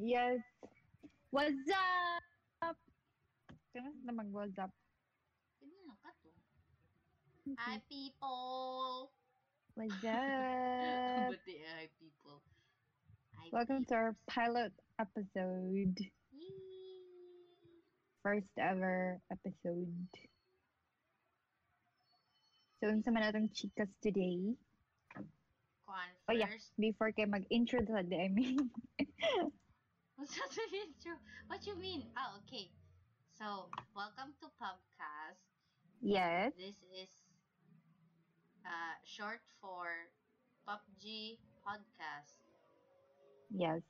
Yes. What's up? Kamusta na mag-what's up? Pwede na ka to. Mm-hmm. Hi, people! What's up? Buti, uh, hi, people. Hi, Welcome to our pilot episode. Yee! First ever episode. So, unsa man atong chikas today? Kuan Oh yeah, before kay mag-intro sa I mean. What's that the intro? What you mean? Oh, okay. So, welcome to Pubcast. yes. This is uh, short for PUBG Podcast. Yes.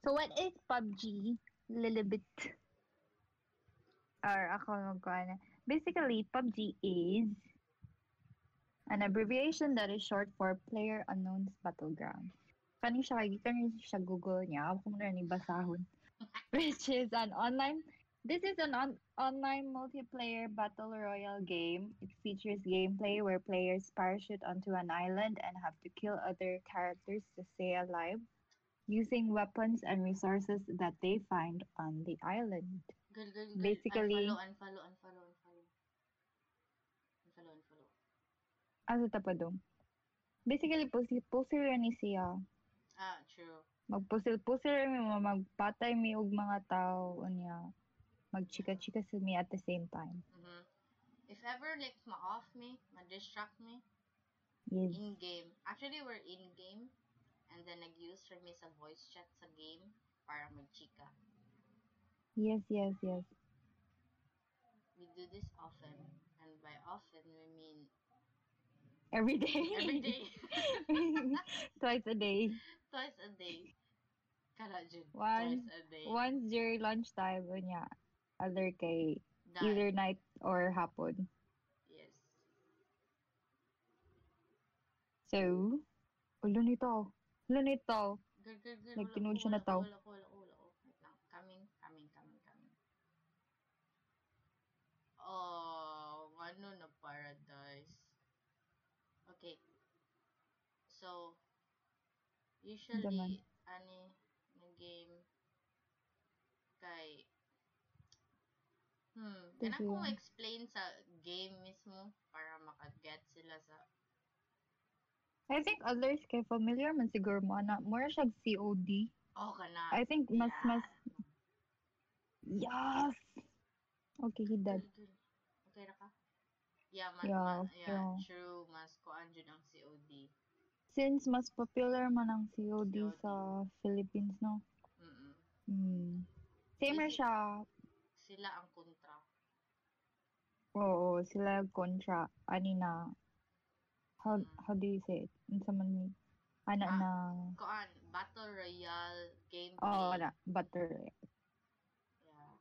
So, what is PUBG? A Little bit. Or ako magkuha na. Basically, PUBG is an abbreviation that is short for Player Unknown's Battleground. Kani siya, kay kani siya Google niya. Ako muna ni basahon. Which is an online This is an on- online multiplayer battle royale game. It features gameplay where players parachute onto an island and have to kill other characters to stay alive using weapons and resources that they find on the island. Good, good, good. Basically- Unfollow, unfollow, unfollow, unfollow. Unfollow, unfollow. Asa tapadong? Basically, pusil pusil ni siya. Ah, true. Magpusil-pusil mi mo, magpatay mi og mga tao unya. Magchika-chika sa mi at the same time. hmm If ever like ma-off me, ma-distract me, Yes. in-game. Actually, we're in-game. And then nag-use for me sa voice chat sa game para mag-chika. Yes, yes, yes. We do this often. And by often, we mean Every day. every day. Twice a day. Twice a day. Dyan. Once, Twice a day. once during lunchtime, unya. Other kay Die. either night or hapon. Yes. So, ulo nito. Ulo nito. Good, good. Nagtinood siya na tao. Wala ko, wala ko, wala ko. Coming, coming, coming, coming. Oh, ano na paradise. Okay. So, usually, Daman. ani, na game, kay, hmm, ko yun. explain sa game mismo para makaget sila sa, I think others kay familiar man siguro mo na more siya COD. oh, kana. I think mas Yeah. mas Yes. Okay, he dead. Good, good. Okay na ka? Yeah, mas, Yeah, ma- yeah, yeah. true. Mas kuan dyan ang COD. Since mas popular man ang COD, COD. sa Philippines, no? Mm-mm. Hmm. Same Basic- siya. Sila ang kontra. Oo, sila kontra. Ani na. How, Mm. how do you say it? Unsa man ni? Ana Ah, na. Kuan, Battle Royale gameplay. Oo, na. Butter. Yeah.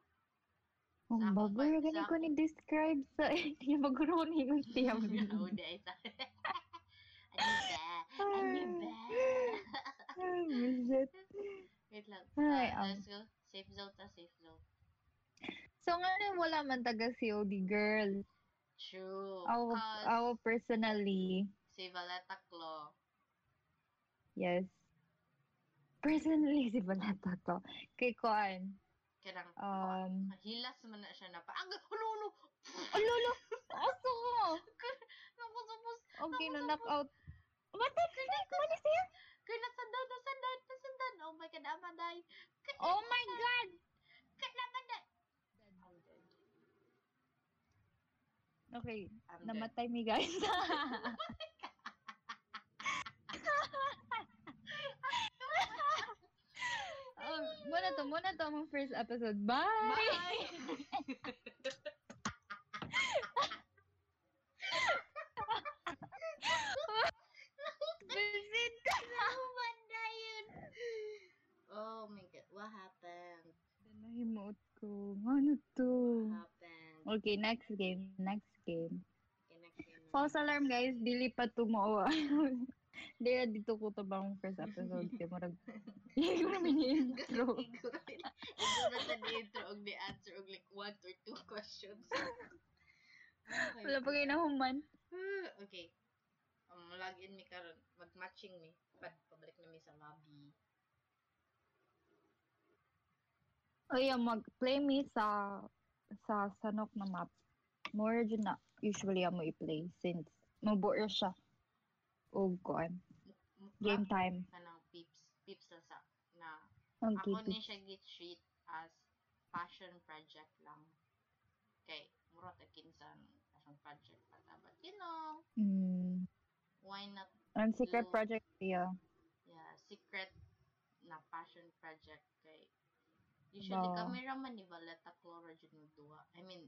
Oh, Sa yung gani ko ni describe sa yung maguro ni yung tiyam. Oo, di ay sa... ano ba? Ano ba? Ah, Bullshit. Wait lang. Ay, Ah, um, let's go. Safe zone ta, safe zone. So nga wala man taga COD girl. True. Ako, Cause ako personally, si Valeta Claw, yes. Personally, si Balata to. Kay Kuan. kanang Um, hilas man na siya na pa. Ang hululu! Alolo! Aso ko! Naku, tapos, Okay, na knock out. What the fuck? What is here? kaya nasandan, nasandan, nasandan. Oh my God, amaday. Kaya Oh my god! Kaya namaday. I'm dead. Okay, I'm namatay mi guys. um, muna to, muna to ang first episode. Bye! Bye! Visit! Namatay yun. Oh my God, what happened? Nahimuot ko. Ano to? What happened? Okay, next game. Next game. Okay, next game. False alarm guys, dili pa tumo. Di na dito ko to bang first episode kay murag. Hindi ko naman intro. Iguro Iguro sa intro og the answer og like one or two questions. Okay. Wala pa kayo nahuman. Okay. Um, login mi karon, mag-matching mi. Pad pabalik na mi sa lobby. O yeah, mag-play me sa sa sanok na map. More dyan na usually amo i-play since mabuo siya. O kuan. Game time. na ng pips. Pips na sa na Okay. ako ni siya git treat as passion project lang. Okay, murot na kinsan passion project pa ta. But you know, Mm. why not Ang secret Do- project yeah. yeah, secret na passion project usually Ba. cameraman ni Valeta Cloro jud mo duha. I mean,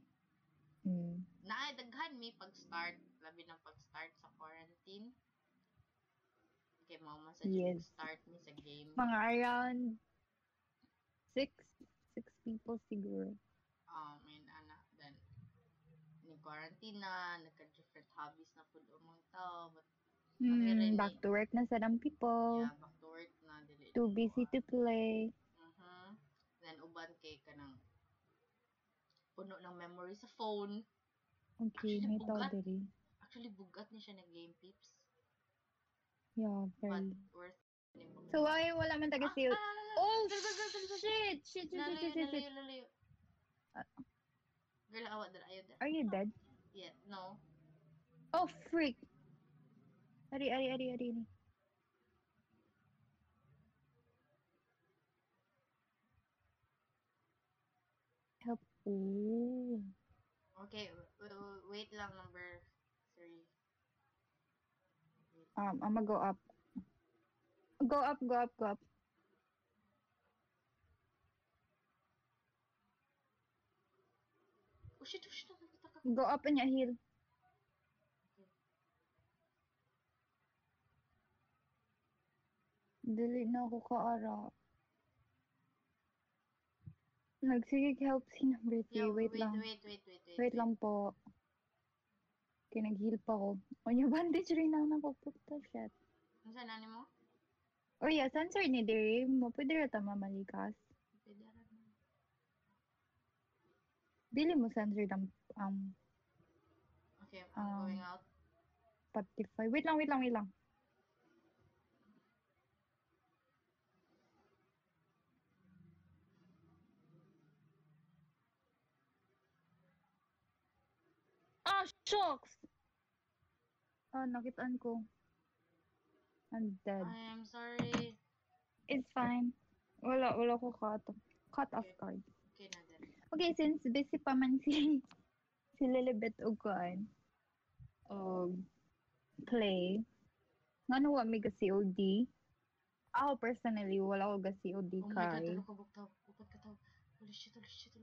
Mm. naay daghan mi pag start, labi na pag start sa quarantine. Okay, mao man sa Yes. start mi sa game. Mga around six six people siguro. um and ana then ni quarantine na nagka different hobbies na pud umang tao but Mm, rin back eh. to work na sa ng people. yeah back to work na dili Too busy to play. Mhm. then uban kay kanang puno ng memory sa phone Okay, Actually, may bugat. diri. actually bugat ni siya na game pips Yeah, but very. worth ni mo So why wala man taga ah, ah, Oh dali, dali, dali, dali. shit! Shit, shit, shit, shit, shit, shit. lalayo. Ah. Girl, awa dala, ayo dala. Are you dead? Yeah, no. Oh freak! Ari, ari, ari, ari. ari. Help. Oh. Okay, w- wait lang, number three. Um, I'm gonna go up. Go up, go up, go up. Oh shit, oh shit, nakakita ka. Go up and heal. Dili na ako kaara. Nagsigig help si number 3. Yeah, wait, lang. Wait, wait, wait, wait. Wait lang po. Kaya nag-heal pa ko. O yung bandage rin na napupunta. Shit. Ano sa nani mo? Oh yeah, sensor ni Diri. Mo pwede rin tama malikas. Pwede aran mo. Dili mo sensor ng um, Okay, I'm Um, going out. Spotify. Wait lang, wait lang, wait lang. Shucks! Ah, nakitaan ko. I'm dead. I am sorry. It's fine. Wala, wala ko cut. Cut off Okay. card. Okay na din. Okay, since busy pa man si si Lilibet og kuan og play ngano wa ga COD ako personally wala ko ga COD Oh my god, kay ano ka buktaw? Upat ka shit, holy shit, holy shit.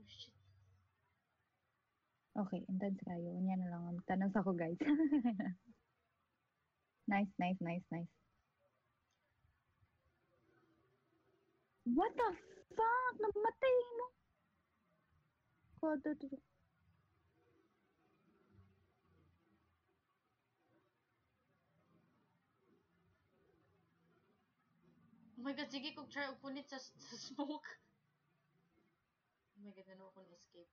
Okay intense kayo nya na lang. Tanong sa ko guys. Nice nice nice nice. What the fuck? Namatay no? Ko to Oh my god, sige kog try og punit sa, sa smoke. Oh my god, ano ako escape.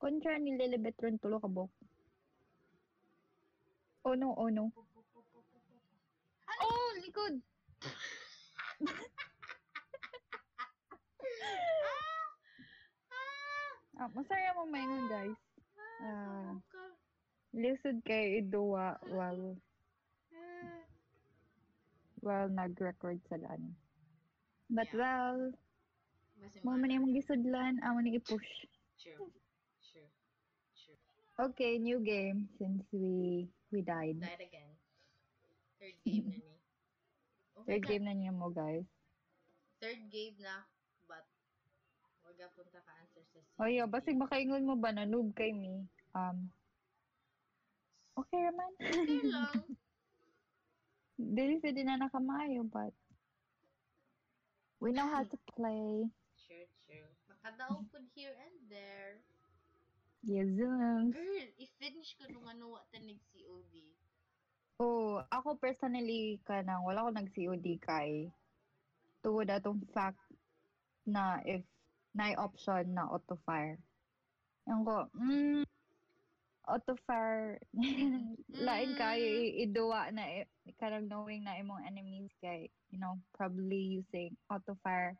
Kontra ni Lilibet ron tulo ka bok oh no oh no pop. Oh, likod! Ah! Ah, masaya mo maingon, guys. Ah! Ah. Lisod kay iduwa while Ah. while nag-record sa lan. But Yeah. well, mo man imong gisudlan, amo ni i-push. True. Okay, new game since we we died. Died again. Third game na ni. Okay Third game na niyo mo, guys. Third game na. But, wag punta ka answer sa Oh, yeah, basig makaingon mo ba na noob kay me? Um, okay raman. Okay lang. Dili sa din na nakamayo, but we know how to play. Sure, true. Makadaog pud here and there. Yes, um. Girl, i-finish ko nung ano wa ta nag-COD. Oh, ako personally kanang wala ko nag-COD kay tuod atong fact na if na option na auto fire. Yung ko, mm, auto fire lain kayo Mm. iduwa na i- kanang knowing na imong enemies kay you know probably using auto fire